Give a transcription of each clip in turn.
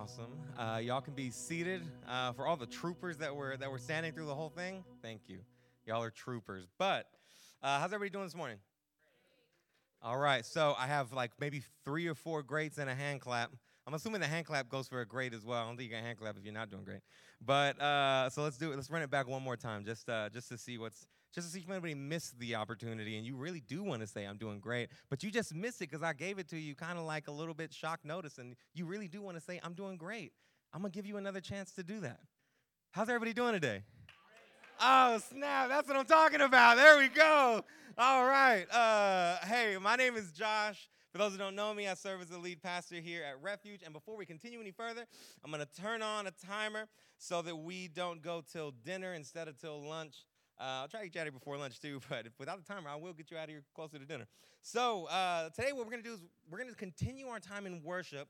Awesome. Uh, y'all can be seated. Uh, for all the troopers that were that were standing through the whole thing, thank you. Y'all are troopers. But uh, how's everybody doing this morning? All right. So I have like maybe three or four greats and a hand clap. I'm assuming the hand clap goes for a great as well. I don't think you can hand clap if you're not doing great. But uh, so let's do it. Let's run it back one more time, just uh, just to see what's just to see if anybody missed the opportunity and you really do want to say I'm doing great, but you just missed it because I gave it to you kind of like a little bit shock notice, and you really do want to say I'm doing great. I'm gonna give you another chance to do that. How's everybody doing today? Oh snap! That's what I'm talking about. There we go. All right. Uh, hey, my name is Josh. For those who don't know me, I serve as the lead pastor here at Refuge. And before we continue any further, I'm going to turn on a timer so that we don't go till dinner instead of till lunch. Uh, I'll try to get you out here before lunch too, but without the timer, I will get you out of here closer to dinner. So uh, today, what we're going to do is we're going to continue our time in worship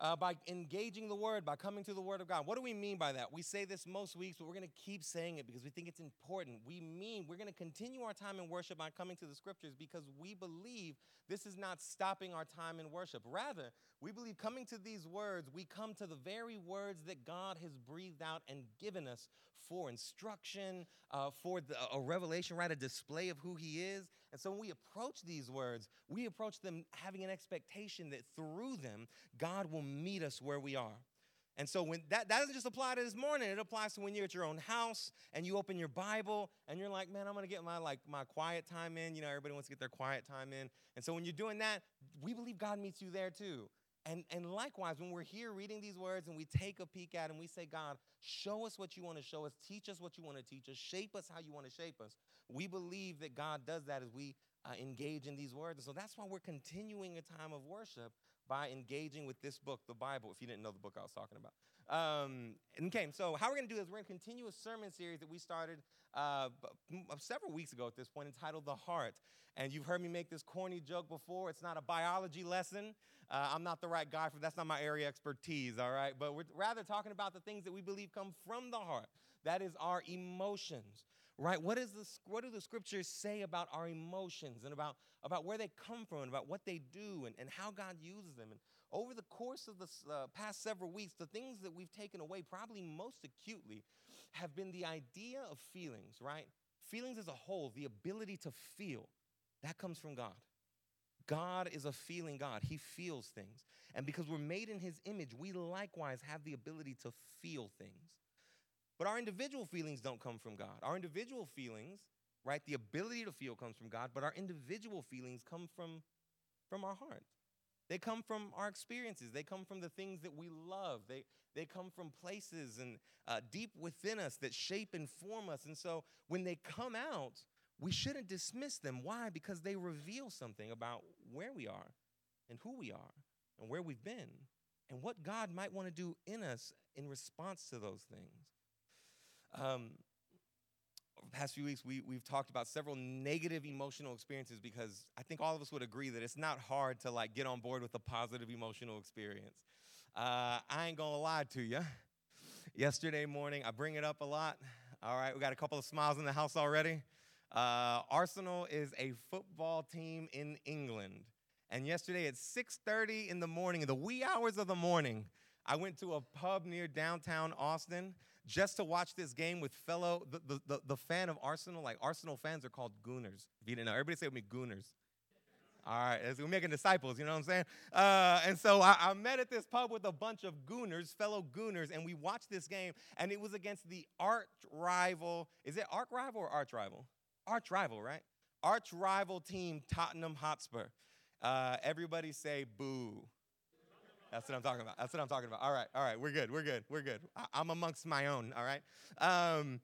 uh, by engaging the Word, by coming to the Word of God. What do we mean by that? We say this most weeks, but we're going to keep saying it because we think it's important. We mean we're going to continue our time in worship by coming to the Scriptures because we believe this is not stopping our time in worship. Rather, we believe coming to these words, we come to the very words that God has breathed out and given us for instruction, uh, for the, a revelation, right? A display of who He is. And so when we approach these words, we approach them having an expectation that through them, God will meet us where we are. And so when that, that doesn't just apply to this morning, it applies to when you're at your own house and you open your Bible and you're like, man, I'm gonna get my like my quiet time in. You know, everybody wants to get their quiet time in. And so when you're doing that, we believe God meets you there too. And, and likewise, when we're here reading these words and we take a peek at them, we say, God, show us what you want to show us, teach us what you want to teach us, shape us how you want to shape us. We believe that God does that as we uh, engage in these words. And so that's why we're continuing a time of worship by engaging with this book, the Bible, if you didn't know the book I was talking about. Um, okay, so how we're going to do is we're going to continue a sermon series that we started uh, several weeks ago at this point entitled The Heart. And you've heard me make this corny joke before. It's not a biology lesson. Uh, I'm not the right guy for that's not my area expertise, all right? But we're rather talking about the things that we believe come from the heart. That is our emotions, right? What, is the, what do the scriptures say about our emotions and about, about where they come from and about what they do and, and how God uses them? And over the course of the uh, past several weeks, the things that we've taken away, probably most acutely, have been the idea of feelings, right? Feelings as a whole, the ability to feel, that comes from God. God is a feeling God. He feels things. And because we're made in His image, we likewise have the ability to feel things. But our individual feelings don't come from God. Our individual feelings, right, the ability to feel comes from God, but our individual feelings come from, from our heart. They come from our experiences. They come from the things that we love. They, they come from places and uh, deep within us that shape and form us. And so when they come out, we shouldn't dismiss them. Why? Because they reveal something about where we are and who we are and where we've been and what God might want to do in us in response to those things. Um, past few weeks, we, we've talked about several negative emotional experiences because I think all of us would agree that it's not hard to like get on board with a positive emotional experience. Uh, I ain't gonna lie to you. Yesterday morning, I bring it up a lot. All right, we got a couple of smiles in the house already. Uh, Arsenal is a football team in England. And yesterday at 6:30 in the morning, in the wee hours of the morning, I went to a pub near downtown Austin just to watch this game with fellow the, the, the, the fan of Arsenal. Like Arsenal fans are called gooners. If you didn't know, everybody say with me gooners. All right, we're making disciples, you know what I'm saying? Uh, and so I, I, met at this pub with a bunch of gooners, fellow gooners, and we watched this game, and it was against the arch rival. Is it arch rival or arch rival? arch rival, right? Arch rival team, Tottenham Hotspur. Uh, everybody say boo. That's what I'm talking about. That's what I'm talking about. All right, all right, we're good, we're good, we're good. I- am amongst my own, all right? Um,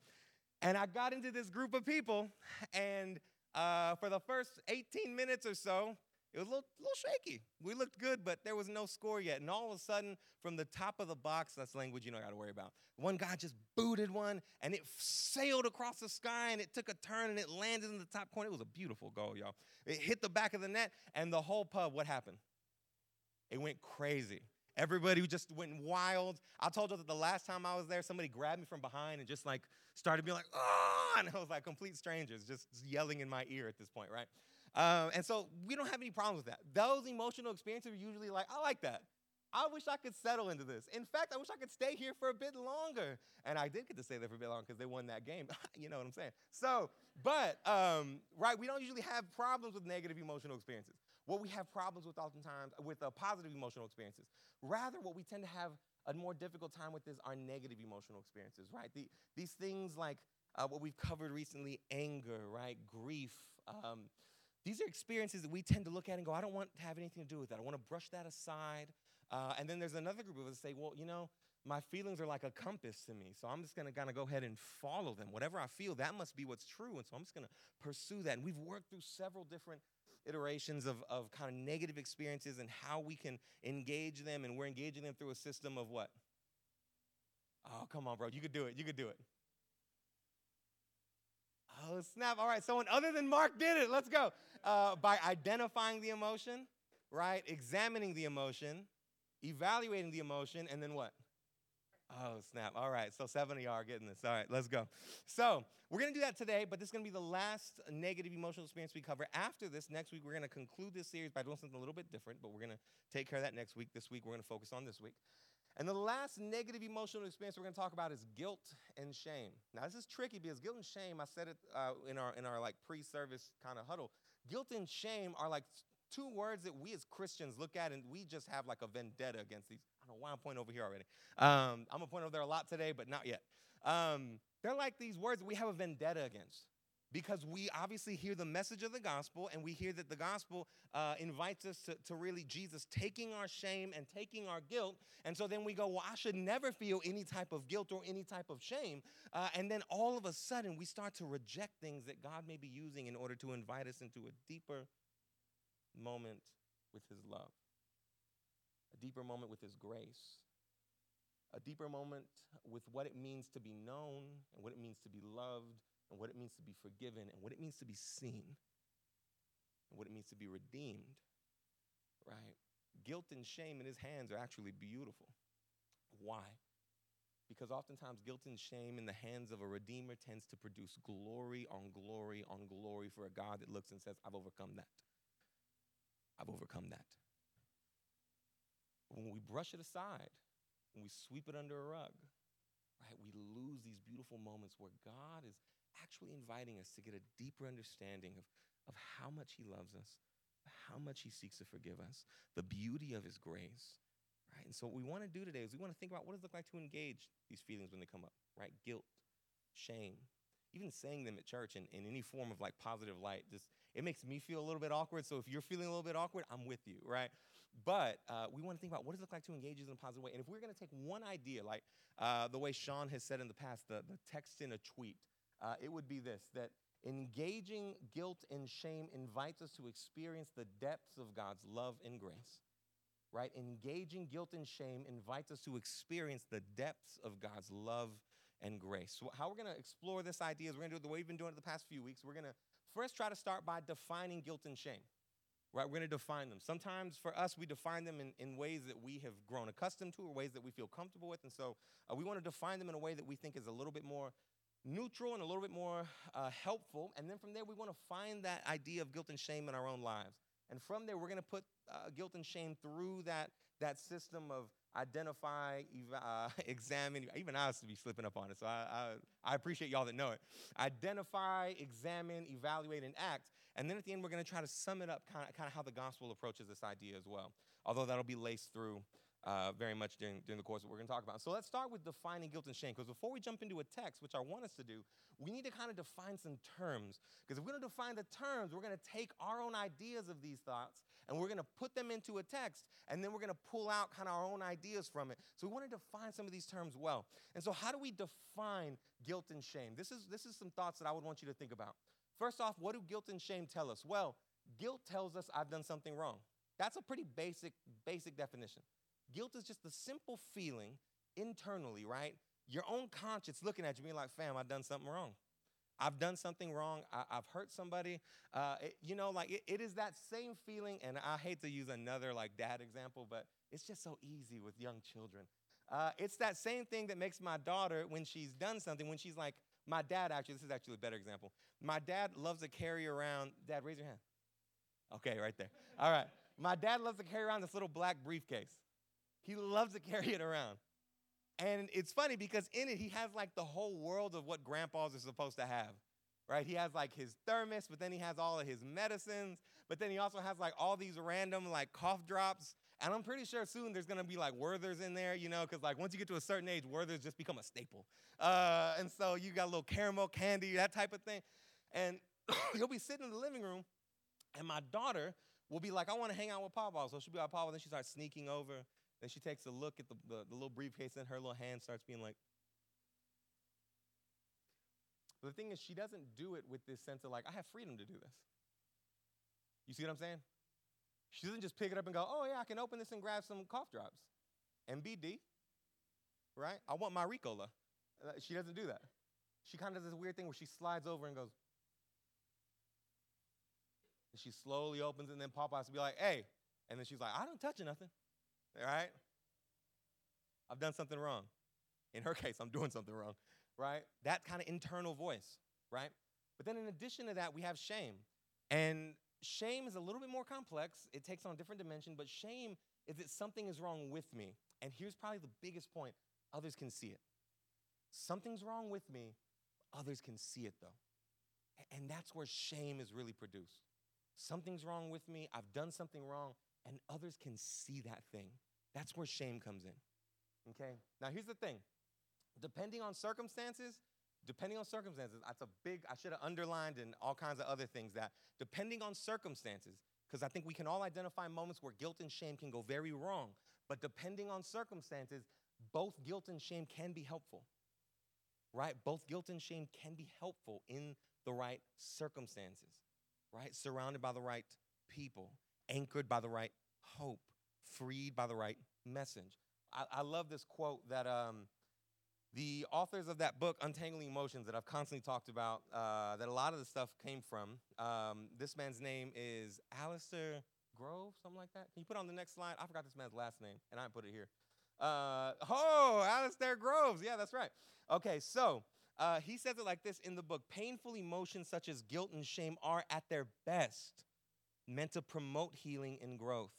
and I got into this group of people, and uh, for the first 18 minutes or so, it was a little, little shaky. We looked good, but there was no score yet. And all of a sudden, from the top of the box, that's language you don't got to worry about. One guy just booted one, and it sailed across the sky, and it took a turn, and it landed in the top corner. It was a beautiful goal, y'all. It hit the back of the net, and the whole pub, what happened? It went crazy. Everybody just went wild. I told you that the last time I was there, somebody grabbed me from behind and just like started being like, oh, and I was like complete strangers just yelling in my ear at this point, right? Um, and so we don't have any problems with that. Those emotional experiences are usually like, I like that. I wish I could settle into this. In fact, I wish I could stay here for a bit longer. And I did get to stay there for a bit longer because they won that game. you know what I'm saying? So, but, um, right, we don't usually have problems with negative emotional experiences. What we have problems with oftentimes, with uh, positive emotional experiences. Rather, what we tend to have a more difficult time with is our negative emotional experiences, right? The, these things like uh, what we've covered recently anger, right? Grief. Um, these are experiences that we tend to look at and go, I don't want to have anything to do with that. I want to brush that aside. Uh, and then there's another group of us that say, well, you know, my feelings are like a compass to me. So I'm just going to kind of go ahead and follow them. Whatever I feel, that must be what's true. And so I'm just going to pursue that. And we've worked through several different iterations of, of kind of negative experiences and how we can engage them. And we're engaging them through a system of what? Oh, come on, bro. You could do it. You could do it. Oh, snap. All right, someone other than Mark did it. Let's go. Uh, by identifying the emotion, right? Examining the emotion, evaluating the emotion, and then what? Oh, snap. All right, so seven of y'all are getting this. All right, let's go. So, we're going to do that today, but this is going to be the last negative emotional experience we cover. After this, next week, we're going to conclude this series by doing something a little bit different, but we're going to take care of that next week. This week, we're going to focus on this week. And the last negative emotional experience we're going to talk about is guilt and shame. Now, this is tricky because guilt and shame, I said it uh, in our, in our like pre-service kind of huddle. Guilt and shame are like two words that we as Christians look at and we just have like a vendetta against these. Know why I'm pointing over here already. Um, I'm going to point over there a lot today, but not yet. Um, they're like these words we have a vendetta against because we obviously hear the message of the gospel and we hear that the gospel uh, invites us to, to really Jesus taking our shame and taking our guilt. And so then we go, well, I should never feel any type of guilt or any type of shame. Uh, and then all of a sudden we start to reject things that God may be using in order to invite us into a deeper moment with His love, a deeper moment with His grace. A deeper moment with what it means to be known and what it means to be loved and what it means to be forgiven and what it means to be seen and what it means to be redeemed, right? Guilt and shame in his hands are actually beautiful. Why? Because oftentimes guilt and shame in the hands of a redeemer tends to produce glory on glory on glory for a God that looks and says, I've overcome that. I've overcome that. When we brush it aside, when we sweep it under a rug, right, we lose these beautiful moments where God is actually inviting us to get a deeper understanding of, of how much He loves us, how much He seeks to forgive us, the beauty of His grace. Right? And so, what we want to do today is we want to think about what does it look like to engage these feelings when they come up, right? Guilt, shame, even saying them at church in, in any form of like positive light, just it makes me feel a little bit awkward. So if you're feeling a little bit awkward, I'm with you, right? But uh, we want to think about what does it look like to engage in a positive way. And if we're going to take one idea, like uh, the way Sean has said in the past, the, the text in a tweet, uh, it would be this that engaging guilt and shame invites us to experience the depths of God's love and grace. Right? Engaging guilt and shame invites us to experience the depths of God's love and grace. So, how we're going to explore this idea is we're going to do it the way we've been doing it the past few weeks. We're going to first try to start by defining guilt and shame. Right? We're going to define them. Sometimes for us, we define them in, in ways that we have grown accustomed to or ways that we feel comfortable with. And so uh, we want to define them in a way that we think is a little bit more neutral and a little bit more uh, helpful. And then from there, we want to find that idea of guilt and shame in our own lives. And from there, we're going to put uh, guilt and shame through that, that system of identify, uh, examine. Even I used to be slipping up on it, so I, I, I appreciate y'all that know it. Identify, examine, evaluate, and act. And then at the end, we're going to try to sum it up kind of, kind of how the gospel approaches this idea as well, although that'll be laced through uh, very much during, during the course of what we're going to talk about. So let's start with defining guilt and shame, because before we jump into a text, which I want us to do, we need to kind of define some terms. Because if we're going to define the terms, we're going to take our own ideas of these thoughts and we're going to put them into a text, and then we're going to pull out kind of our own ideas from it. So we want to define some of these terms well. And so, how do we define guilt and shame? This is, this is some thoughts that I would want you to think about. First off, what do guilt and shame tell us? Well, guilt tells us I've done something wrong. That's a pretty basic, basic definition. Guilt is just the simple feeling internally, right? Your own conscience looking at you, being like, fam, I've done something wrong. I've done something wrong. I, have hurt somebody. Uh, it, you know, like it, it is that same feeling. And I hate to use another like dad example, but it's just so easy with young children. Uh, it's that same thing that makes my daughter, when she's done something, when she's like, my dad actually, this is actually a better example. My dad loves to carry around, dad, raise your hand. Okay, right there. All right. My dad loves to carry around this little black briefcase. He loves to carry it around. And it's funny because in it, he has like the whole world of what grandpas are supposed to have, right? He has like his thermos, but then he has all of his medicines, but then he also has like all these random like cough drops. And I'm pretty sure soon there's gonna be like Werther's in there, you know, because like once you get to a certain age, Werther's just become a staple. Uh, and so you got a little caramel candy, that type of thing. And he'll be sitting in the living room, and my daughter will be like, I wanna hang out with Papa. So she'll be like, Papa, then she starts sneaking over then she takes a look at the, the, the little briefcase, and her little hand starts being like. But the thing is, she doesn't do it with this sense of like, I have freedom to do this. You see what I'm saying? She doesn't just pick it up and go, oh, yeah, I can open this and grab some cough drops. MBD, right? I want my Ricola. Uh, she doesn't do that. She kind of does this weird thing where she slides over and goes, and she slowly opens and then Papa has to be like, hey. And then she's like, I don't touch nothing. Right? I've done something wrong. In her case, I'm doing something wrong, right? That kind of internal voice, right? But then in addition to that, we have shame. And shame is a little bit more complex. It takes on a different dimension, but shame is that something is wrong with me. And here's probably the biggest point others can see it. Something's wrong with me, others can see it though. And that's where shame is really produced. Something's wrong with me, I've done something wrong, and others can see that thing. That's where shame comes in. Okay? Now, here's the thing depending on circumstances, depending on circumstances, that's a big, I should have underlined and all kinds of other things that depending on circumstances, because I think we can all identify moments where guilt and shame can go very wrong. But depending on circumstances, both guilt and shame can be helpful, right? Both guilt and shame can be helpful in the right circumstances, right? Surrounded by the right people anchored by the right hope, freed by the right message. I, I love this quote that um, the authors of that book, Untangling Emotions, that I've constantly talked about, uh, that a lot of the stuff came from. Um, this man's name is Alasdair Grove, something like that. Can you put on the next slide? I forgot this man's last name, and I put it here. Uh, oh, Alasdair Groves. Yeah, that's right. Okay, so uh, he says it like this in the book Painful emotions such as guilt and shame are at their best meant to promote healing and growth.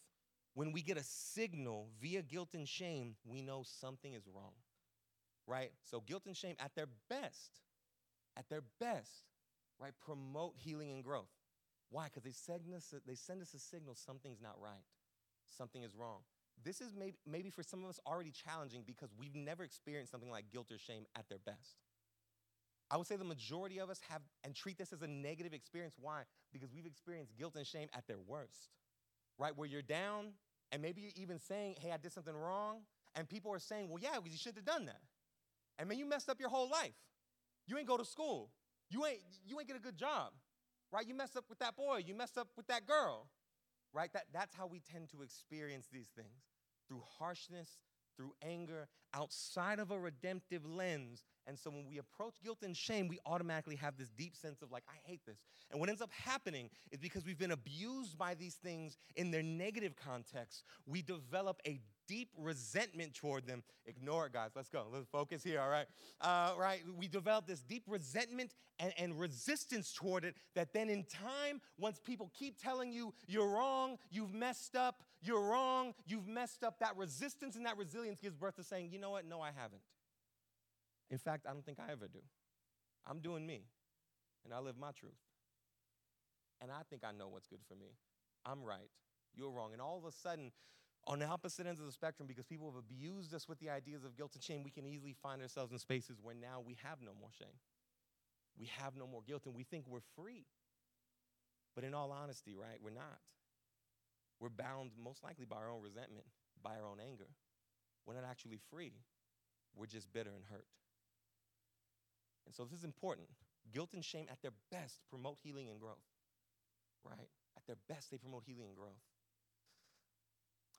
When we get a signal via guilt and shame, we know something is wrong, right? So, guilt and shame at their best, at their best, right, promote healing and growth. Why? Because they send us they send us a signal something's not right, something is wrong. This is maybe, maybe for some of us already challenging because we've never experienced something like guilt or shame at their best. I would say the majority of us have and treat this as a negative experience. Why? Because we've experienced guilt and shame at their worst, right? Where you're down and maybe you're even saying, hey, I did something wrong. And people are saying, well, yeah, because you should have done that. And man, you messed up your whole life. You ain't go to school. You ain't, you ain't get a good job, right? You messed up with that boy. You messed up with that girl, right? That, that's how we tend to experience these things through harshness, through anger, outside of a redemptive lens and so when we approach guilt and shame, we automatically have this deep sense of like, I hate this. And what ends up happening is because we've been abused by these things in their negative context, we develop a deep resentment toward them. Ignore it, guys. Let's go. Let's focus here, all right? Uh, right? We develop this deep resentment and, and resistance toward it that then in time, once people keep telling you you're wrong, you've messed up, you're wrong, you've messed up, that resistance and that resilience gives birth to saying, you know what? No, I haven't. In fact, I don't think I ever do. I'm doing me, and I live my truth. And I think I know what's good for me. I'm right. You're wrong. And all of a sudden, on the opposite ends of the spectrum, because people have abused us with the ideas of guilt and shame, we can easily find ourselves in spaces where now we have no more shame. We have no more guilt, and we think we're free. But in all honesty, right, we're not. We're bound most likely by our own resentment, by our own anger. We're not actually free. We're just bitter and hurt. And so this is important. Guilt and shame at their best promote healing and growth, right? At their best, they promote healing and growth.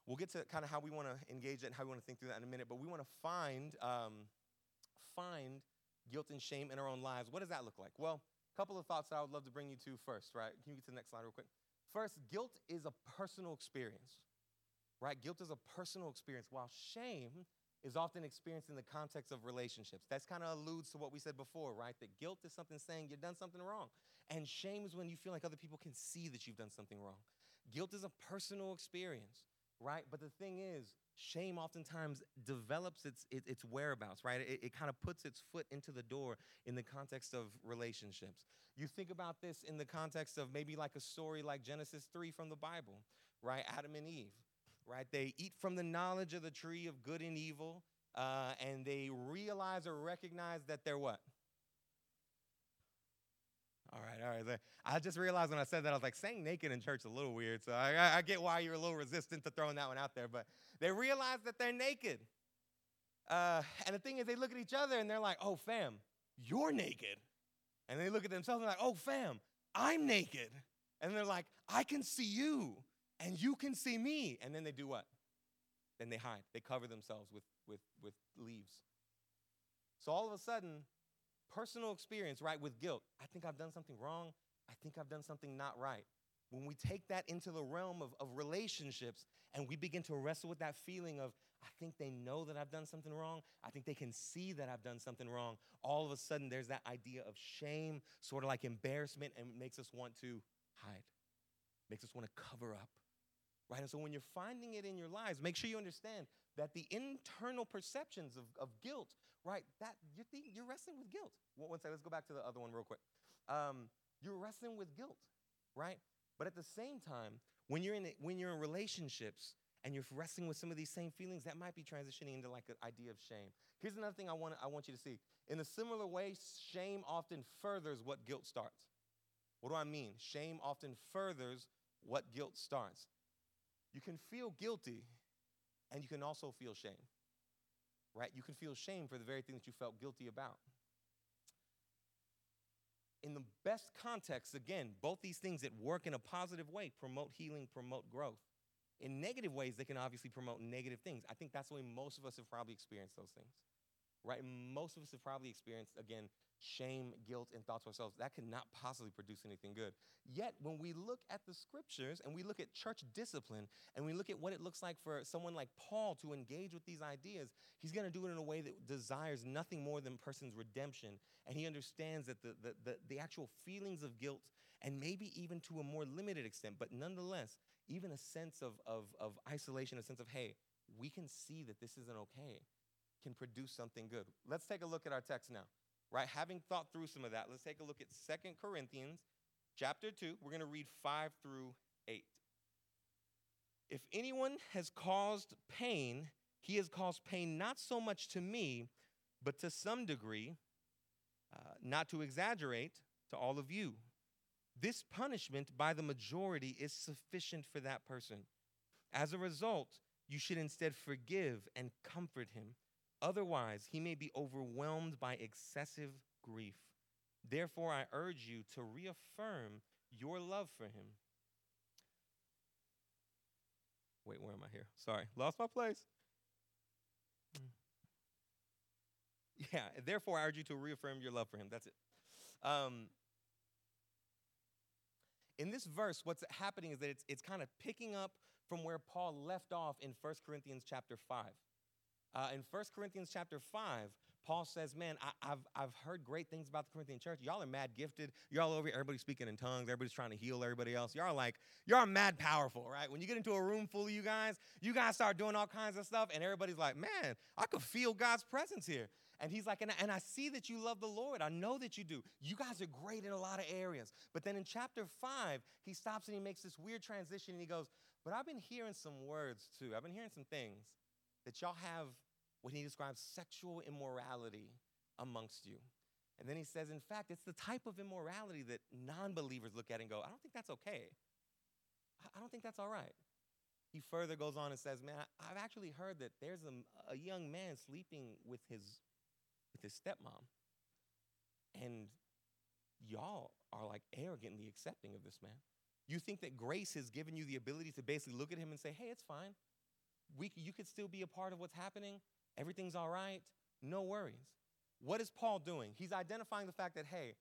We'll get to kind of how we want to engage it and how we want to think through that in a minute, but we want to find, um, find guilt and shame in our own lives. What does that look like? Well, a couple of thoughts that I would love to bring you to first, right? Can you get to the next slide real quick? First, guilt is a personal experience, right? Guilt is a personal experience, while shame is often experienced in the context of relationships. That's kind of alludes to what we said before, right? That guilt is something saying you've done something wrong. And shame is when you feel like other people can see that you've done something wrong. Guilt is a personal experience, right? But the thing is, shame oftentimes develops its, its, whereabouts, right? It, it kind of puts its foot into the door in the context of relationships. You think about this in the context of maybe like a story like Genesis 3 from the Bible, right? Adam and Eve, right? They eat from the knowledge of the tree of good and evil, uh, and they realize or recognize that they're what? All right, all right. I just realized when I said that, I was like, saying naked in church is a little weird. So I, I get why you're a little resistant to throwing that one out there. But they realize that they're naked. Uh, and the thing is, they look at each other and they're like, oh, fam, you're naked. And they look at themselves and they're like, oh, fam, I'm naked. And they're like, I can see you and you can see me. And then they do what? Then they hide. They cover themselves with, with, with leaves. So all of a sudden, personal experience, right, with guilt. I think I've done something wrong. I think I've done something not right. When we take that into the realm of, of relationships and we begin to wrestle with that feeling of, I think they know that I've done something wrong. I think they can see that I've done something wrong. All of a sudden, there's that idea of shame, sort of like embarrassment, and makes us want to hide, makes us want to cover up. Right? And so when you're finding it in your lives, make sure you understand that the internal perceptions of, of guilt, right, that you're, you're wrestling with guilt. One second, let's go back to the other one real quick. Um, you're wrestling with guilt, right? But at the same time, when you're in when you're in relationships and you're wrestling with some of these same feelings, that might be transitioning into like an idea of shame. Here's another thing I want I want you to see. In a similar way, shame often furthers what guilt starts. What do I mean? Shame often furthers what guilt starts. You can feel guilty and you can also feel shame. Right? You can feel shame for the very thing that you felt guilty about in the best context, again, both these things that work in a positive way promote healing, promote growth. In negative ways, they can obviously promote negative things. I think that's the way most of us have probably experienced those things, right? Most of us have probably experienced, again, shame, guilt, and thoughts of ourselves, that could not possibly produce anything good. Yet, when we look at the scriptures and we look at church discipline and we look at what it looks like for someone like Paul to engage with these ideas, he's going to do it in a way that desires nothing more than person's redemption. And he understands that the, the, the, the actual feelings of guilt, and maybe even to a more limited extent, but nonetheless, even a sense of, of, of isolation, a sense of, hey, we can see that this isn't okay, can produce something good. Let's take a look at our text now right? Having thought through some of that, let's take a look at Second Corinthians chapter 2. We're going to read 5 through 8. If anyone has caused pain, he has caused pain not so much to me, but to some degree, uh, not to exaggerate, to all of you. This punishment by the majority is sufficient for that person. As a result, you should instead forgive and comfort him Otherwise, he may be overwhelmed by excessive grief. Therefore, I urge you to reaffirm your love for him. Wait, where am I here? Sorry, lost my place. Yeah, therefore, I urge you to reaffirm your love for him. That's it. Um, in this verse, what's happening is that it's, it's kind of picking up from where Paul left off in 1 Corinthians chapter 5. Uh, in 1 Corinthians chapter 5, Paul says, Man, I, have I've heard great things about the Corinthian church. Y'all are mad gifted. Y'all over here, everybody's speaking in tongues. Everybody's trying to heal everybody else. Y'all are like, y'all mad powerful, right? When you get into a room full of you guys, you guys start doing all kinds of stuff, and everybody's like, Man, I could feel God's presence here. And he's like, and, and I see that you love the Lord. I know that you do. You guys are great in a lot of areas. But then in chapter 5, he stops and he makes this weird transition and he goes, But I've been hearing some words too. I've been hearing some things that y'all have when he describes sexual immorality amongst you. And then he says, in fact, it's the type of immorality that non believers look at and go, I don't think that's okay. I don't think that's all right. He further goes on and says, Man, I've actually heard that there's a, a young man sleeping with his, with his stepmom. And y'all are like arrogantly accepting of this man. You think that grace has given you the ability to basically look at him and say, Hey, it's fine we, you could still be a part of what's happening. Everything's all right. No worries. What is Paul doing? He's identifying the fact that, hey,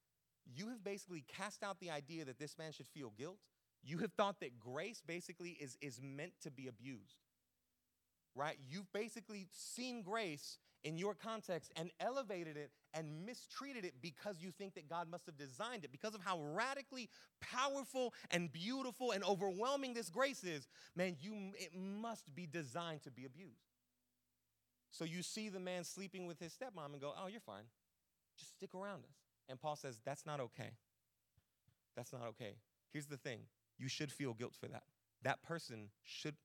you have basically cast out the idea that this man should feel guilt. You have thought that grace basically is, is meant to be abused, right? You've basically seen grace in your context and elevated it and mistreated it because you think that God must have designed it, because of how radically powerful and beautiful and overwhelming this grace is, man, you, it must be designed to be abused. So you see the man sleeping with his stepmom and go, oh, you're fine. Just stick around us. And Paul says, that's not okay. That's not okay. Here's the thing you should feel guilt for that. That person should,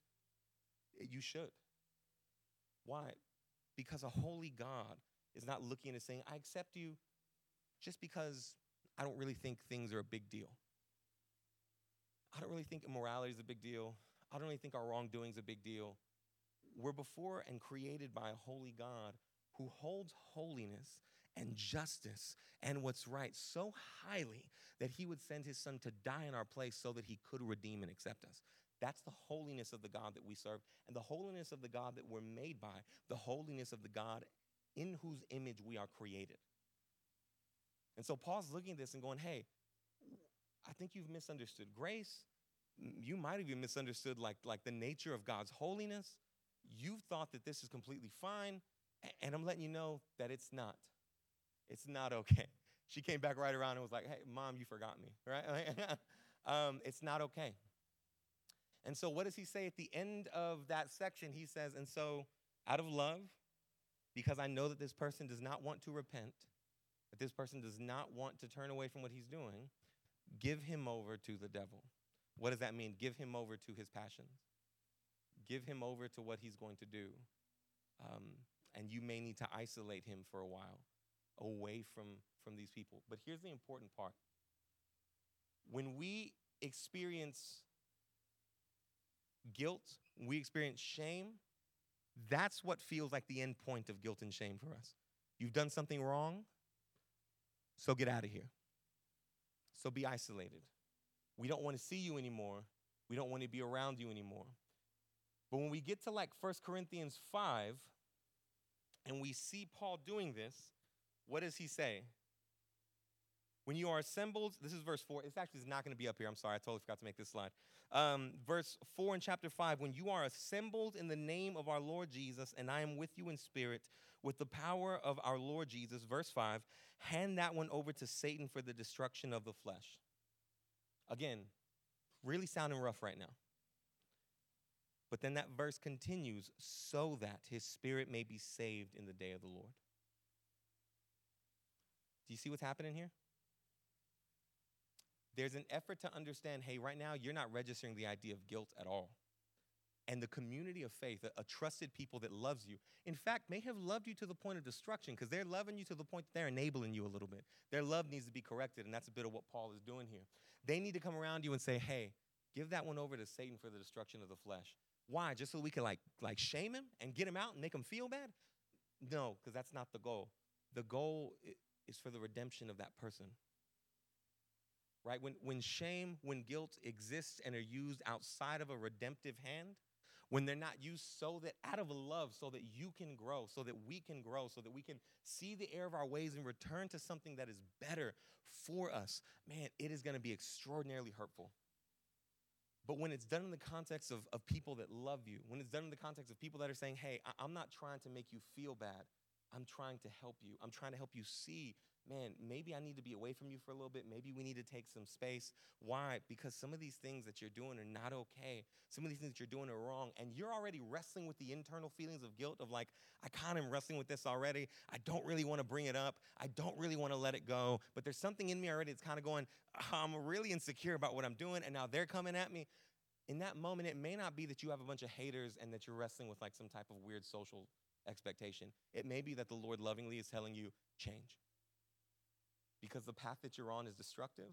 you should. Why? Because a holy God is not looking and saying, I accept you just because I don't really think things are a big deal. I don't really think immorality is a big deal. I don't really think our wrongdoing is a big deal. We're before and created by a holy God who holds holiness and justice and what's right so highly that he would send his son to die in our place so that he could redeem and accept us. That's the holiness of the God that we serve and the holiness of the God that we're made by, the holiness of the God in whose image we are created. And so Paul's looking at this and going, hey, I think you've misunderstood grace. You might have even misunderstood like, like the nature of God's holiness. You've thought that this is completely fine. And I'm letting you know that it's not. It's not okay. She came back right around and was like, hey, mom, you forgot me, right? um, it's not okay. And so, what does he say at the end of that section? He says, And so, out of love, because I know that this person does not want to repent, that this person does not want to turn away from what he's doing, give him over to the devil. What does that mean? Give him over to his passions, give him over to what he's going to do. Um, and you may need to isolate him for a while away from, from these people. But here's the important part when we experience guilt, we experience shame, that's what feels like the end point of guilt and shame for us. You've done something wrong, so get out of here. So be isolated. We don't want to see you anymore. We don't want to be around you anymore. But when we get to like 1 Corinthians 5, and we see Paul doing this, what does he say? When you are assembled, this is verse 4. It's actually not going to be up here. I'm sorry. I totally forgot to make this slide. Um, verse 4 in chapter 5 When you are assembled in the name of our Lord Jesus, and I am with you in spirit, with the power of our Lord Jesus, verse 5, hand that one over to Satan for the destruction of the flesh. Again, really sounding rough right now. But then that verse continues so that his spirit may be saved in the day of the Lord. Do you see what's happening here? There's an effort to understand hey, right now, you're not registering the idea of guilt at all. And the community of faith, a, a trusted people that loves you, in fact, may have loved you to the point of destruction because they're loving you to the point that they're enabling you a little bit. Their love needs to be corrected, and that's a bit of what Paul is doing here. They need to come around you and say, hey, give that one over to Satan for the destruction of the flesh. Why? Just so we can like, like shame him and get him out and make him feel bad? No, because that's not the goal. The goal is for the redemption of that person. Right? When, when shame, when guilt exists and are used outside of a redemptive hand, when they're not used so that out of love, so that you can grow, so that we can grow, so that we can see the error of our ways and return to something that is better for us, man, it is going to be extraordinarily hurtful. But when it's done in the context of, of people that love you, when it's done in the context of people that are saying, hey, I, I'm not trying to make you feel bad, I'm trying to help you. I'm trying to help you see, man, maybe I need to be away from you for a little bit. Maybe we need to take some space. Why? Because some of these things that you're doing are not okay. Some of these things that you're doing are wrong. And you're already wrestling with the internal feelings of guilt of like, I kind of am wrestling with this already. I don't really want to bring it up. I don't really want to let it go. But there's something in me already that's kind of going, I'm really insecure about what I'm doing. And now they're coming at me. In that moment, it may not be that you have a bunch of haters and that you're wrestling with like some type of weird social expectation. It may be that the Lord lovingly is telling you, change. Because the path that you're on is destructive,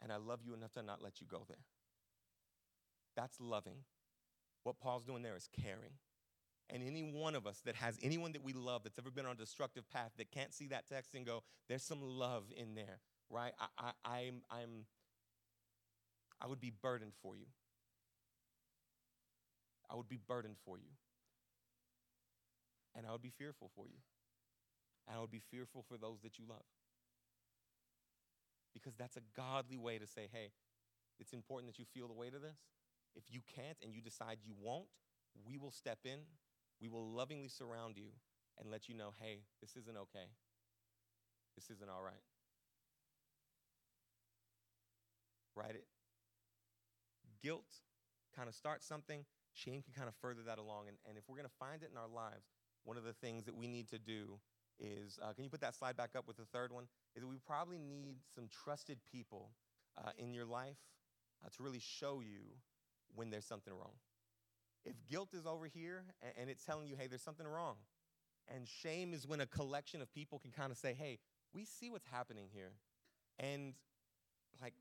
and I love you enough to not let you go there. That's loving. What Paul's doing there is caring. And any one of us that has anyone that we love that's ever been on a destructive path that can't see that text and go, there's some love in there, right? I, I, I'm, I'm, I would be burdened for you. I would be burdened for you and I would be fearful for you. And I would be fearful for those that you love. Because that's a godly way to say, hey, it's important that you feel the weight of this. If you can't and you decide you won't, we will step in, we will lovingly surround you, and let you know, hey, this isn't okay. This isn't all right. Write it. Guilt kind of starts something, shame can kind of further that along. And, and if we're going to find it in our lives, one of the things that we need to do is uh, can you put that slide back up with the third one? Is that we probably need some trusted people uh, in your life uh, to really show you when there's something wrong. If guilt is over here and, and it's telling you, hey, there's something wrong, and shame is when a collection of people can kind of say, hey, we see what's happening here. And like,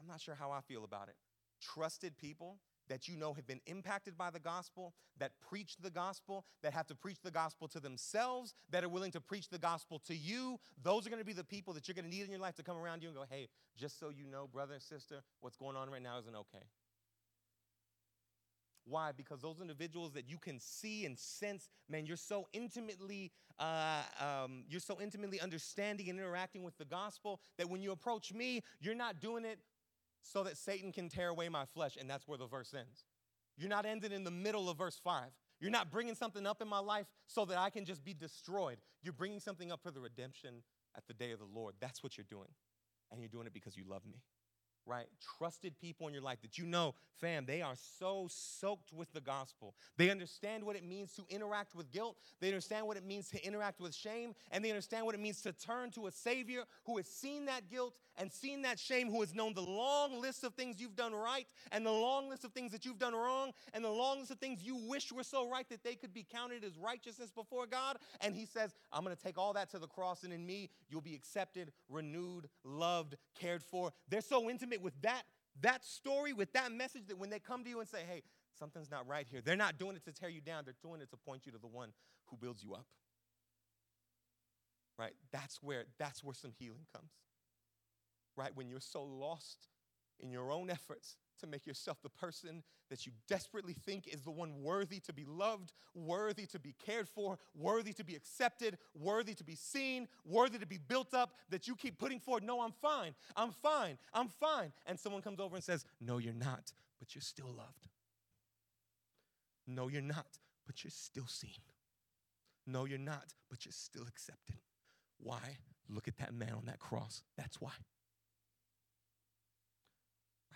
I'm not sure how I feel about it. Trusted people that you know have been impacted by the gospel, that preach the gospel, that have to preach the gospel to themselves, that are willing to preach the gospel to you. Those are going to be the people that you're going to need in your life to come around you and go, hey, just so you know, brother and sister, what's going on right now isn't okay. Why? Because those individuals that you can see and sense, man, you're so intimately, uh, um, you're so intimately understanding and interacting with the gospel that when you approach me, you're not doing it so that Satan can tear away my flesh. And that's where the verse ends. You're not ending in the middle of verse 5. You're not bringing something up in my life so that I can just be destroyed. You're bringing something up for the redemption at the day of the Lord. That's what you're doing. And you're doing it because you love me right? Trusted people in your life that you know, fam, they are so soaked with the gospel. They understand what it means to interact with guilt, they understand what it means to interact with shame, and they understand what it means to turn to a Savior who has seen that guilt and seen that shame, who has known the long list of things you've done right and the long list of things that you've done wrong and the long list of things you wish were so right that they could be counted as righteousness before God. And He says, I'm going to take all that to the cross, and in me, you'll be accepted, renewed, loved, cared for. They're so intimate with that, that story, with that message, that when they come to you and say, hey, something's not right here, they're not doing it to tear you down, they're doing it to point you to the one who builds you up. Right? That's where, that's where some healing comes. Right? When you're so lost in your own efforts to make yourself the person that you desperately think is the one worthy to be loved, worthy to be cared for, worthy to be accepted, worthy to be seen, worthy to be built up, that you keep putting forward, no, I'm fine, I'm fine, I'm fine. And someone comes over and says, No, you're not, but you're still loved. No, you're not, but you're still seen. No, you're not, but you're still accepted. Why? Look at that man on that cross. That's why.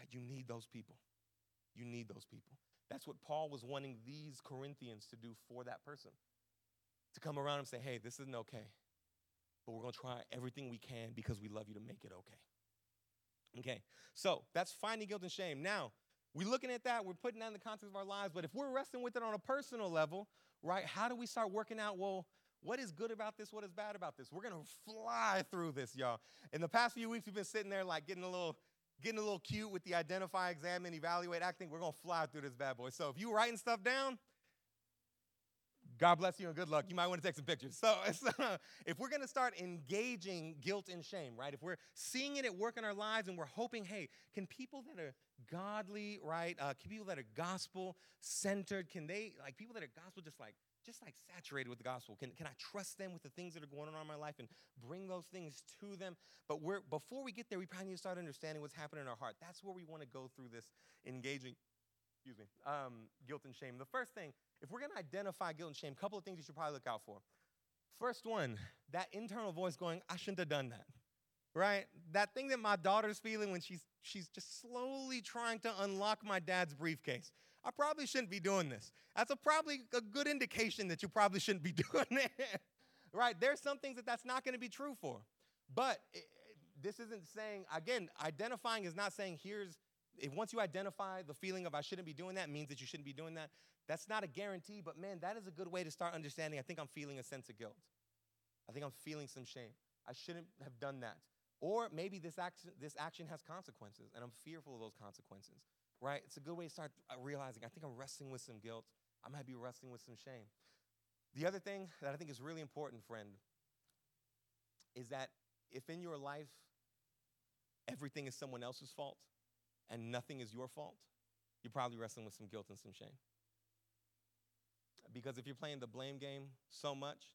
Right? You need those people. You need those people. That's what Paul was wanting these Corinthians to do for that person. To come around and say, hey, this isn't okay, but we're going to try everything we can because we love you to make it okay. Okay, so that's finding guilt and shame. Now, we're looking at that, we're putting that in the context of our lives, but if we're wrestling with it on a personal level, right, how do we start working out, well, what is good about this? What is bad about this? We're gonna fly through this, y'all. In the past few weeks, we've been sitting there like getting a little getting a little cute with the identify, examine, evaluate, acting. We're going to fly through this bad boy. So if you're writing stuff down, God bless you and good luck. You might want to take some pictures. So, if we're going to start engaging guilt and shame, right? If we're seeing it at work in our lives and we're hoping, hey, can people that are godly, right? Uh, can people that are gospel centered, can they, like people that are gospel just like just like saturated with the gospel? Can, can I trust them with the things that are going on in my life and bring those things to them? But we're, before we get there, we probably need to start understanding what's happening in our heart. That's where we want to go through this engaging, excuse me, um, guilt and shame. The first thing, if we're going to identify guilt and shame, a couple of things you should probably look out for. First one, that internal voice going, I shouldn't have done that right? That thing that my daughter's feeling when she's she's just slowly trying to unlock my dad's briefcase. I probably shouldn't be doing this. That's a probably a good indication that you probably shouldn't be doing it. right? There's some things that that's not going to be true for. But it, this isn't saying again, identifying is not saying here's if once you identify the feeling of I shouldn't be doing that means that you shouldn't be doing that. That's not a guarantee, but man, that is a good way to start understanding. I think I'm feeling a sense of guilt. I think I'm feeling some shame. I shouldn't have done that. Or maybe this action, this action has consequences, and I'm fearful of those consequences right? It's a good way to start uh, realizing I think I'm wrestling with some guilt. I might be wrestling with some shame. The other thing that I think is really important, friend, is that if in your life everything is someone else's fault and nothing is your fault, you're probably wrestling with some guilt and some shame. Because if you're playing the blame game so much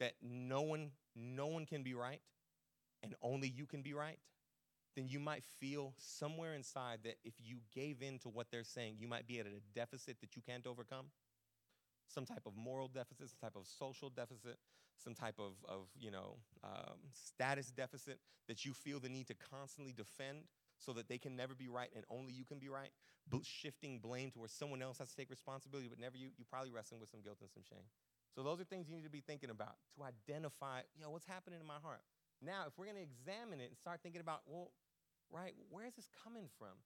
that no one, no one can be right and only you can be right, then you might feel somewhere inside that if you gave in to what they're saying, you might be at a deficit that you can't overcome. some type of moral deficit, some type of social deficit, some type of, of you know, um, status deficit that you feel the need to constantly defend so that they can never be right and only you can be right, B- shifting blame to where someone else has to take responsibility, but never you, you probably wrestling with some guilt and some shame. So those are things you need to be thinking about to identify, you know, what's happening in my heart. Now, if we're going to examine it and start thinking about, well, right, where is this coming from?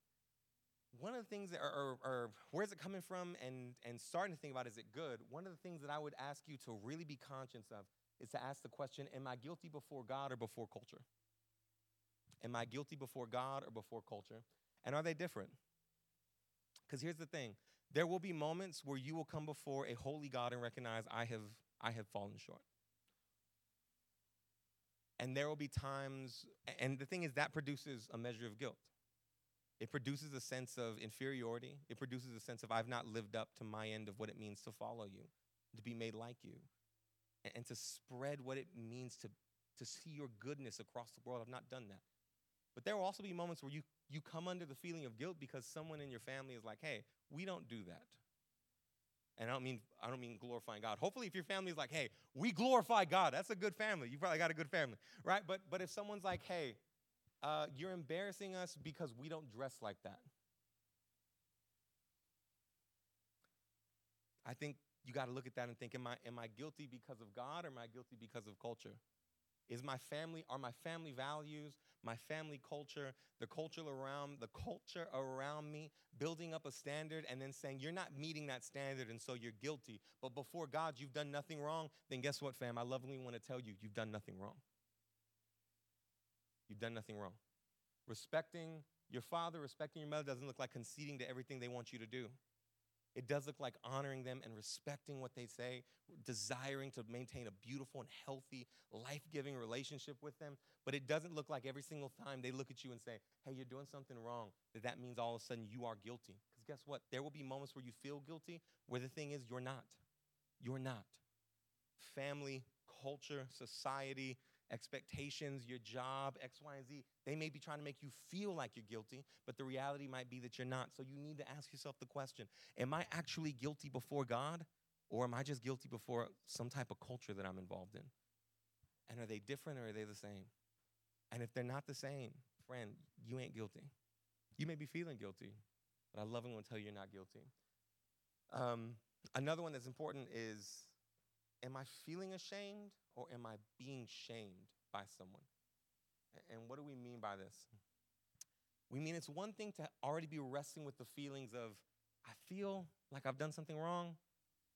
One of the things, that, or, or, where's it coming from, and, and starting to think about, is it good? One of the things that I would ask you to really be conscious of is to ask the question Am I guilty before God or before culture? Am I guilty before God or before culture? And are they different? Because here's the thing there will be moments where you will come before a holy God and recognize I have, I have fallen short. And there will be times, and the thing is, that produces a measure of guilt. It produces a sense of inferiority. It produces a sense of I've not lived up to my end of what it means to follow you, to be made like you and, to spread what it means to, to see your goodness across the world. I've not done that. But there will also be moments where you, you come under the feeling of guilt because someone in your family is like, hey, we don't do that. And I don't mean I don't mean glorifying God. Hopefully, if your family is like, hey, we glorify God, that's a good family. You probably got a good family, right? But but if someone's like, hey, uh, you're embarrassing us because we don't dress like that. I think you got to look at that and think, am I, am I guilty because of God or am I guilty because of culture? Is my family, are my family values, my family culture, the culture around, the culture around me building up a standard and then saying you're not meeting that standard and so you're guilty. But before God, you've done nothing wrong, then guess what, fam? I lovingly want to tell you, you've done nothing wrong. You've done nothing wrong. Respecting your father, respecting your mother doesn't look like conceding to everything they want you to do. It does look like honoring them and respecting what they say, desiring to maintain a beautiful and healthy, life giving relationship with them. But it doesn't look like every single time they look at you and say, hey, you're doing something wrong, that that means all of a sudden you are guilty. Because guess what? There will be moments where you feel guilty, where the thing is, you're not. You're not. Family, culture, society, expectations, your job, X, Y, and Z, they may be trying to make you feel like you're guilty, but the reality might be that you're not. So you need to ask yourself the question Am I actually guilty before God, or am I just guilty before some type of culture that I'm involved in? And are they different or are they the same? And if they're not the same, friend, you ain't guilty. You may be feeling guilty, but I love and to tell you you're not guilty. Um, another one that's important is Am I feeling ashamed or am I being shamed by someone? And what do we mean by this? We mean it's one thing to already be wrestling with the feelings of, I feel like I've done something wrong.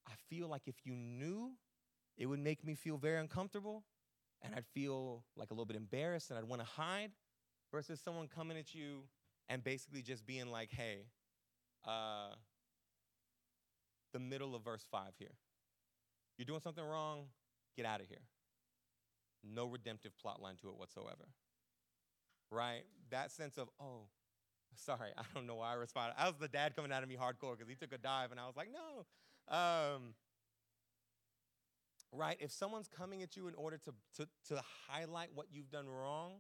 I feel like if you knew, it would make me feel very uncomfortable and I'd feel like a little bit embarrassed and I'd want to hide versus someone coming at you and basically just being like, hey, uh, the middle of verse 5 here. You're doing something wrong, get out of here. No redemptive plot line to it whatsoever. Right? That sense of, oh, sorry, I don't know why I responded. I was the dad coming out of me hardcore because he took a dive and I was like, no. Um, right? If someone's coming at you in order to, to, to highlight what you've done wrong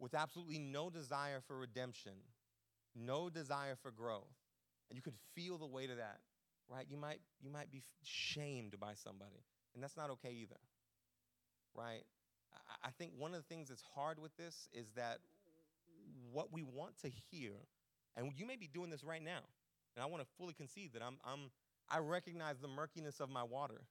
with absolutely no desire for redemption, no desire for growth, and you could feel the weight of that, right? You might, you might be shamed by somebody, and that's not okay either, right? I, I think one of the things that's hard with this is that what we want to hear, and you may be doing this right now, and I want to fully concede that I'm, I'm, I recognize the murkiness of my water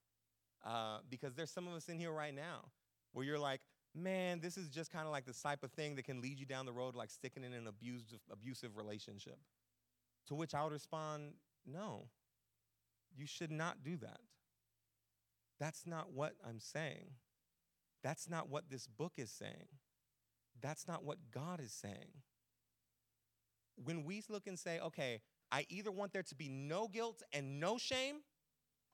uh, because there's some of us in here right now where you're like, man, this is just kind of like the type of thing that can lead you down the road, like sticking in an abusive, abusive relationship. To which I would respond, no, you should not do that. That's not what I'm saying. That's not what this book is saying. That's not what God is saying. When we look and say, okay, I either want there to be no guilt and no shame,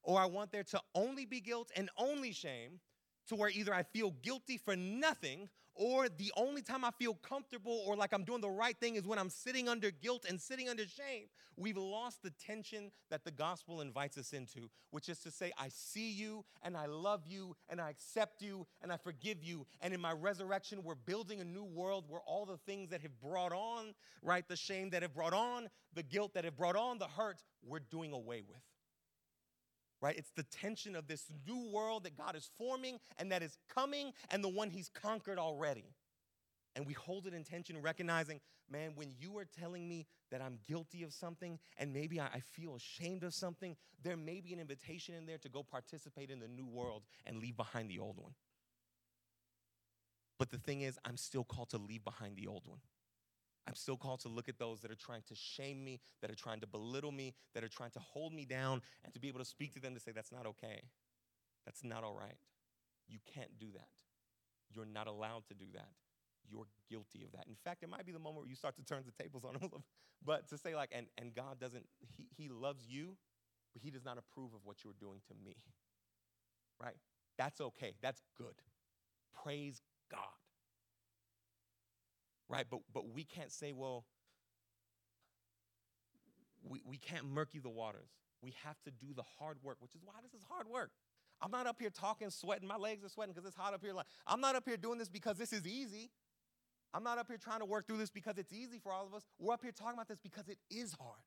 or I want there to only be guilt and only shame, to where either I feel guilty for nothing, or the only time I feel comfortable or like I'm doing the right thing is when I'm sitting under guilt and sitting under shame. We've lost the tension that the gospel invites us into, which is to say, I see you and I love you and I accept you and I forgive you. And in my resurrection, we're building a new world where all the things that have brought on, right, the shame that have brought on, the guilt that have brought on, the hurt, we're doing away with. Right? It's the tension of this new world that God is forming and that is coming and the one He's conquered already. And we hold it in tension, recognizing, man, when you are telling me that I'm guilty of something and maybe I, feel ashamed of something, there may be an invitation in there to go participate in the new world and leave behind the old one. But the thing is, I'm still called to leave behind the old one. I'm still called to look at those that are trying to shame me, that are trying to belittle me, that are trying to hold me down, and to be able to speak to them to say, that's not okay. That's not all right. You can't do that. You're not allowed to do that. You're guilty of that. In fact, it might be the moment where you start to turn the tables on them. but to say, like, and, and God doesn't, he, he loves you, but He does not approve of what you're doing to me. Right? That's okay. That's good. Praise God right? But, but we can't say, well, we, we can't murky the waters. We have to do the hard work, which is why this is hard work. I'm not up here talking, sweating. My legs are sweating because it's hot up here. Like, I'm not up here doing this because this is easy. I'm not up here trying to work through this because it's easy for all of us. We're up here talking about this because it is hard.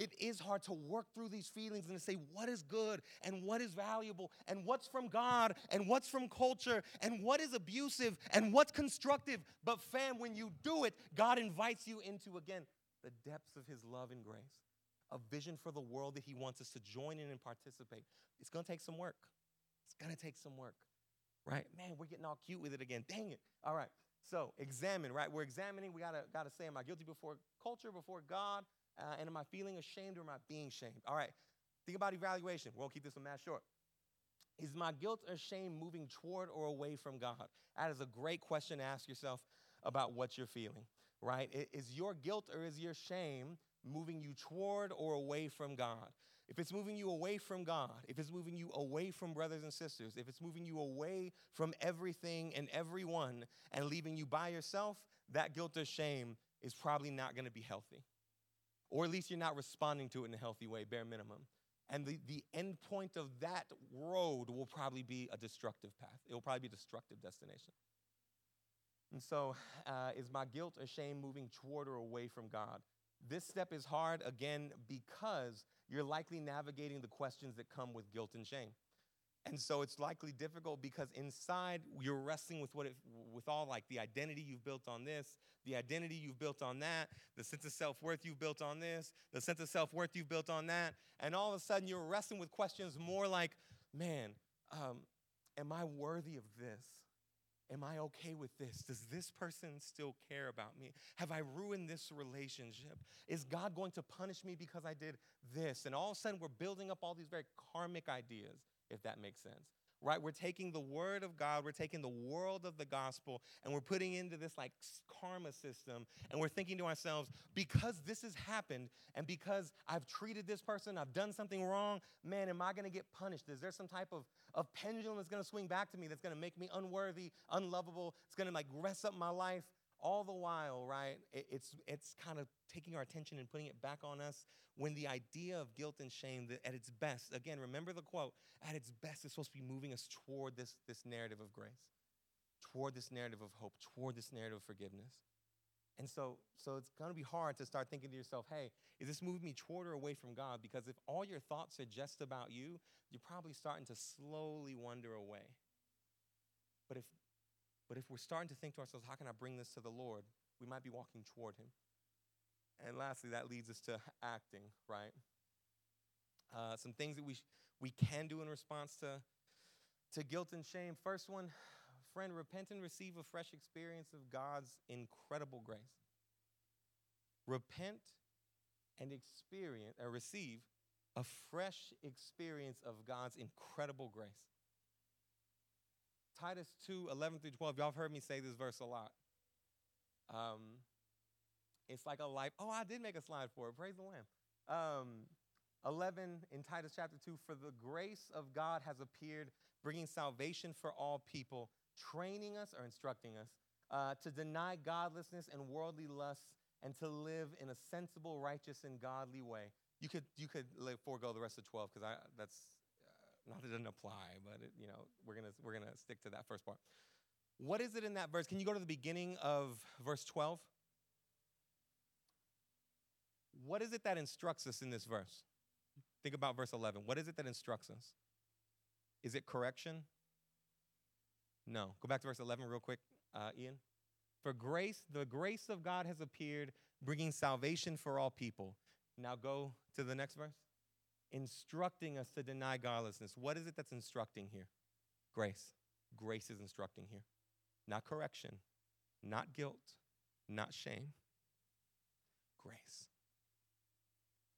It is hard to work through these feelings and to say what is good and what is valuable and what's from God and what's from culture and what is abusive and what's constructive. But, fam, when you do it, God invites you into, again, the depths of His love and grace, a vision for the world that He wants us to join in and participate. It's gonna take some work. It's gonna take some work, right? Man, we're getting all cute with it again. Dang it. All right. So, examine, right? We're examining. We gotta, gotta say, am I guilty before culture, before God? Uh, and am I feeling ashamed or am I being shamed? All right, think about evaluation. We'll keep this a mass short. Is my guilt or shame moving toward or away from God? That is a great question to ask yourself about what you're feeling, right? Is your guilt or is your shame moving you toward or away from God? If it's moving you away from God, if it's moving you away from brothers and sisters, if it's moving you away from everything and everyone and leaving you by yourself, that guilt or shame is probably not going to be healthy or at least you're not responding to it in a healthy way, bare minimum. And the, the end point of that road will probably be a destructive path. It will probably be a destructive destination. And so, uh, is my guilt or shame moving toward or away from God? This step is hard, again, because you're likely navigating the questions that come with guilt and shame. And so it's likely difficult because inside you're wrestling with what it, with all like the identity you've built on this, the identity you've built on that, the sense of self-worth you've built on this, the sense of self-worth you've built on that, and all of a sudden you're wrestling with questions more like, man, um, am I worthy of this? Am I okay with this? Does this person still care about me? Have I ruined this relationship? Is God going to punish me because I did this? And all of a sudden, we're building up all these very karmic ideas if that makes sense. Right? We're taking the word of God, we're taking the world of the gospel, and we're putting into this like karma system, and we're thinking to ourselves, because this has happened, and because I've treated this person, I've done something wrong, man, am I gonna get punished? Is there some type of, of pendulum that's gonna swing back to me that's gonna make me unworthy, unlovable? It's gonna like mess up my life? All the while, right, it's, it's kind of taking our attention and putting it back on us when the idea of guilt and shame, at its best, again, remember the quote, at its best, it's supposed to be moving us toward this, this narrative of grace, toward this narrative of hope, toward this narrative of forgiveness. And so, so it's going to be hard to start thinking to yourself, hey, is this moving me toward or away from God? Because if all your thoughts are just about you, you're probably starting to slowly wander away. But if but if we're starting to think to ourselves, how can I bring this to the Lord? We might be walking toward Him. And lastly, that leads us to acting, right? Uh, some things that we, sh- we can do in response to, to guilt and shame. First one, friend, repent and receive a fresh experience of God's incredible grace. Repent and experience or receive a fresh experience of God's incredible grace. Titus 2 11 through 12. Y'all have heard me say this verse a lot. Um, it's like a life. Oh, I did make a slide for it. Praise the Lamb. Um, 11 in Titus chapter 2 For the grace of God has appeared, bringing salvation for all people, training us or instructing us uh, to deny godlessness and worldly lusts and to live in a sensible, righteous, and godly way. You could, you could forego the rest of 12 because I that's not that it doesn't apply, but it, you know, we're gonna we're gonna stick to that first part. What is it in that verse? Can you go to the beginning of verse 12? What is it that instructs us in this verse? Think about verse 11. What is it that instructs us? Is it correction? No. Go back to verse 11 real quick, uh, Ian. For grace, the grace of God has appeared, bringing salvation for all people. Now go to the next verse. Instructing us to deny godlessness. What is it that's instructing here? Grace. Grace is instructing here. Not correction, not guilt, not shame. Grace.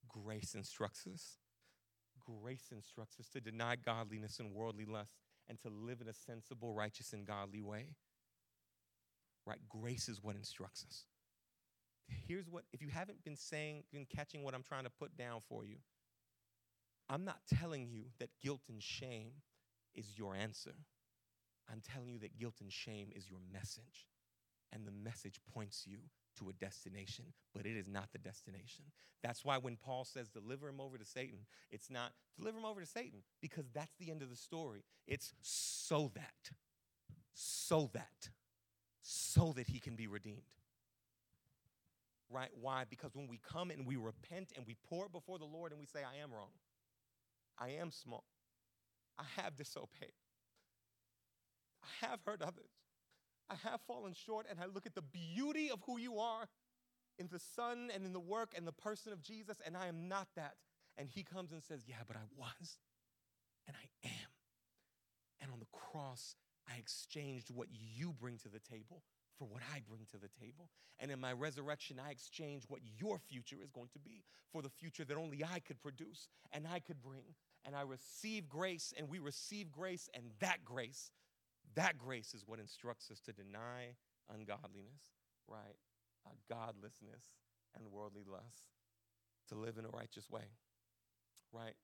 Grace instructs us. Grace instructs us to deny godliness and worldly lust and to live in a sensible, righteous, and godly way. Right? Grace is what instructs us. Here's what, if you haven't been saying, been catching what I'm trying to put down for you, I'm not telling you that guilt and shame is your answer. I'm telling you that guilt and shame is your message. And the message points you to a destination, but it is not the destination. That's why when Paul says deliver him over to Satan, it's not deliver him over to Satan because that's the end of the story. It's so that, so that, so that he can be redeemed. Right? Why? Because when we come and we repent and we pour it before the Lord and we say, I am wrong, I am small, I have disobeyed, I have hurt others. I have fallen short, and I look at the beauty of who you are in the Son and in the work and the person of Jesus, and I am not that. And he comes and says, Yeah, but I was, and I am. And on the cross, I exchanged what you bring to the table for what I bring to the table. And in my resurrection, I exchange what your future is going to be for the future that only I could produce and I could bring. And I receive grace, and we receive grace, and that grace that grace is what instructs us to deny ungodliness, right? Uh, godlessness and worldly lust, to live in a righteous way, right?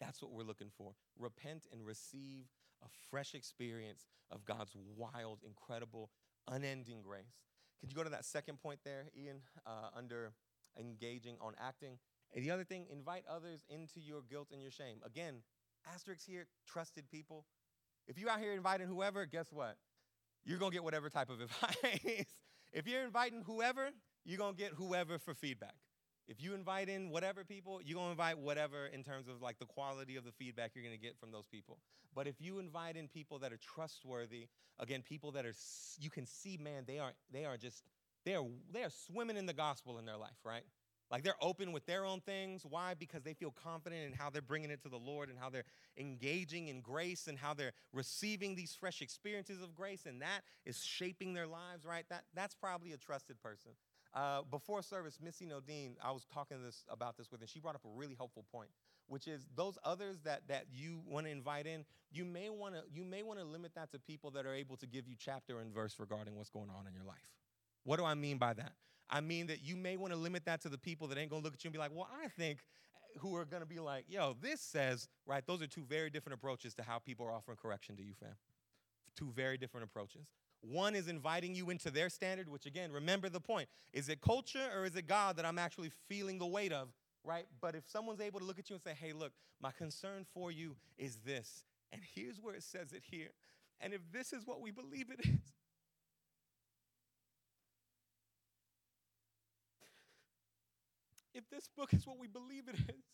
That's what we're looking for. Repent and receive a fresh experience of God's wild, incredible, unending grace. Could you go to that second point there, Ian, uh, under engaging on acting? And the other thing, invite others into your guilt and your shame. Again, asterisks here, trusted people. If you're out here inviting whoever, guess what? You're to get whatever type of advice. if you're inviting whoever, you're to get whoever for feedback. If you invite in whatever people, you're going to invite whatever in terms of like the quality of the feedback you're going to get from those people. But if you invite in people that are trustworthy, again, people that are you can see, man, they are they are just they are they are swimming in the gospel in their life, right? Like they're open with their own things. Why? Because they feel confident in how they're bringing it to the Lord and how they're engaging in grace and how they're receiving these fresh experiences of grace, and that is shaping their lives, right? That, that's probably a trusted person. Uh, before service, Missy Nodine, I was talking this, about this with, and she brought up a really helpful point, which is those others that, that you want to invite in, you may want to you may want to limit that to people that are able to give you chapter and verse regarding what's going on in your life. What do I mean by that? I mean that you may want to limit that to the people that ain't gonna look at you and be like, well, I think eh, who are gonna be like, yo, this says, right? Those are two very different approaches to how people are offering correction to you, fam. Two very different approaches. One is inviting you into their standard, which again, remember the point. Is it culture or is it God that I'm actually feeling the weight of, right? But if someone's able to look at you and say, hey, look, my concern for you is this, and here's where it says it here. And if this is what we believe it is, if this book is what we believe it is,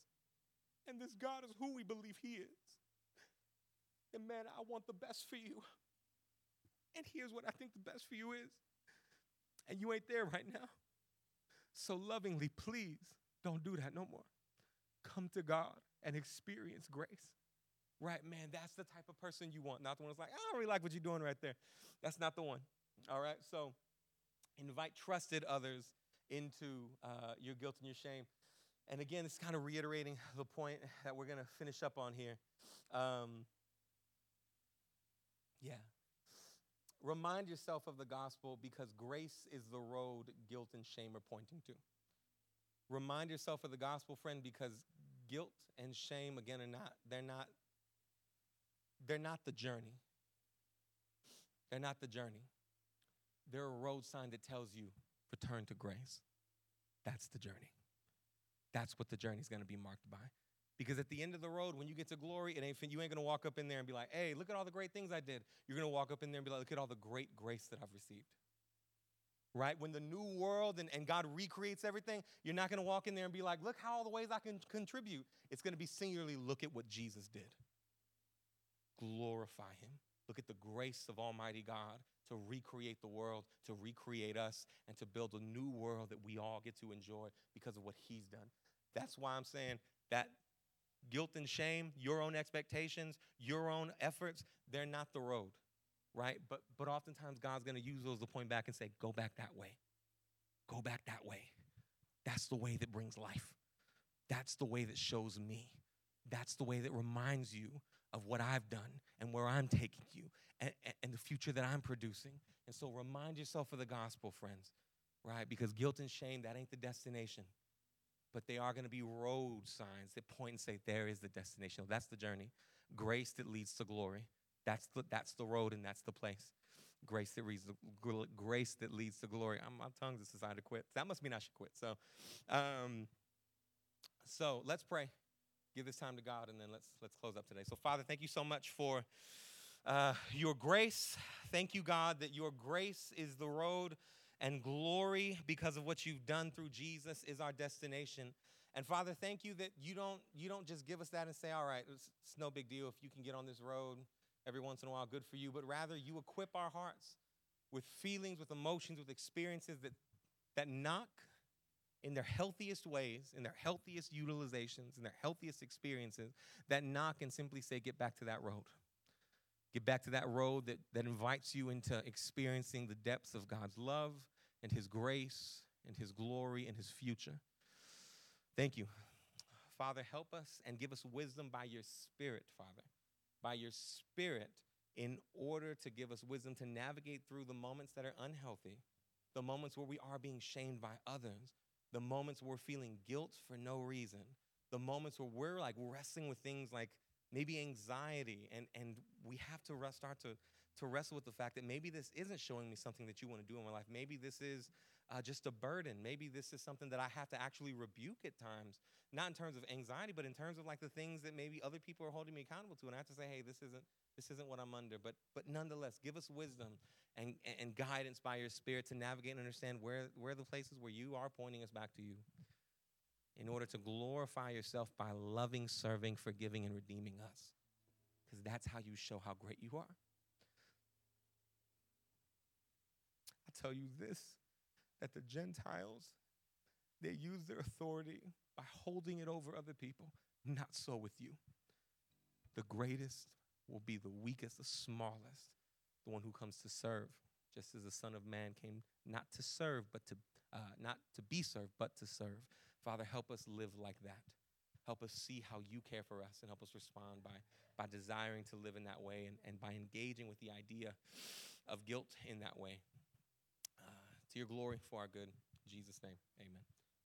and this God is who we believe He is, then man, I want the best for you. And here's what I think the best for you is. And you ain't there right now. So lovingly, please don't do that no more. Come to God and experience grace. Right, man, that's the type of person you want. Not the one that's like, I don't really like what you're doing right there. That's not the one. All right, so invite trusted others into uh, your guilt and your shame. And again, it's kind of reiterating the point that we're going to finish up on here. Um, yeah. Remind yourself of the gospel because grace is the road guilt and shame are pointing to. Remind yourself of the gospel, friend, because guilt and shame, again, are not, they're not, they're not the journey. They're not the journey. They're a road sign that tells you return to grace. That's the journey. That's what the journey is going to be marked by. Because at the end of the road, when you get to glory, it ain't, you ain't to walk up in there and be like, hey, look at all the great things I did. You're to walk up in there and be like, look at all the great grace that I've received. right? When the new world and, and God recreates everything, you're not to walk in there and be like, look how all the ways I can contribute. It's to be singularly, look at what Jesus did. Glorify him. Look at the grace of Almighty God to recreate the world, to recreate us, and to build a new world that we all get to enjoy because of what he's done. That's why I'm saying that guilt and shame, your own expectations, your own efforts, they're not the road right? But but oftentimes God's going to use those to point back and say, "Go back that way. Go back that way." That's the way that brings life. That's the way that shows me. That's the way that reminds you of what I've done and where I'm taking you and, and the future that I'm producing. And so remind yourself of the gospel, friends, right? Because guilt and shame, that ain't the destination. But they are going to be road signs that point and say, there is the destination. That's the journey. Grace that leads to glory. That's the, that's the road and that's the place. Grace that leads to, grace that leads to glory. I'm, my tongue's decided to quit. That must mean I should quit. So, um, so let's pray. Give this time to God, and then let's let's close up today. So, Father, thank you so much for uh, your grace. Thank you, God, that your grace is the road and glory because of what you've done through Jesus is our destination. And Father, thank you that you don't you don't just give us that and say, "All right, it's, it's no big deal if you can get on this road." every once in a while good for you, but rather you equip our hearts with feelings, with emotions, with experiences that, that knock in their healthiest ways, in their healthiest utilizations, in their healthiest experiences, that knock and simply say, get back to that road. Get back to that road that, that invites you into experiencing the depths of God's love and His grace and His glory and His future. Thank you. Father, help us and give us wisdom by your Spirit, Father by your Spirit in order to give us wisdom to navigate through the moments that are unhealthy, the moments where we are being shamed by others, the moments where we're feeling guilt for no reason, the moments where we're like wrestling with things like maybe anxiety and and we have to start to to wrestle with the fact that maybe this isn't showing me something that you want to do in my life maybe this is uh, just a burden maybe this is something that i have to actually rebuke at times not in terms of anxiety, but in terms of like the things that maybe other people are holding me accountable to. And I have to say, hey, this isn't this isn't what I'm under. But but nonetheless, give us wisdom and, and guidance by your spirit to navigate and understand where, where the places where you are pointing us back to you in order to glorify yourself by loving, serving, forgiving, and redeeming us. Because that's how you show how great you are. I tell you this that the Gentiles, they use their authority by holding it over other people. Not so with you. The greatest will be the weakest, the smallest, the one who comes to serve, just as the Son of Man came not to serve, but to uh, not to be served, but to serve. Father, help us live like that. Help us see how you care for us and help us respond by, by desiring to live in that way and, and by engaging with the idea of guilt in that way. Uh, to your glory, for our good. In Jesus' name, amen.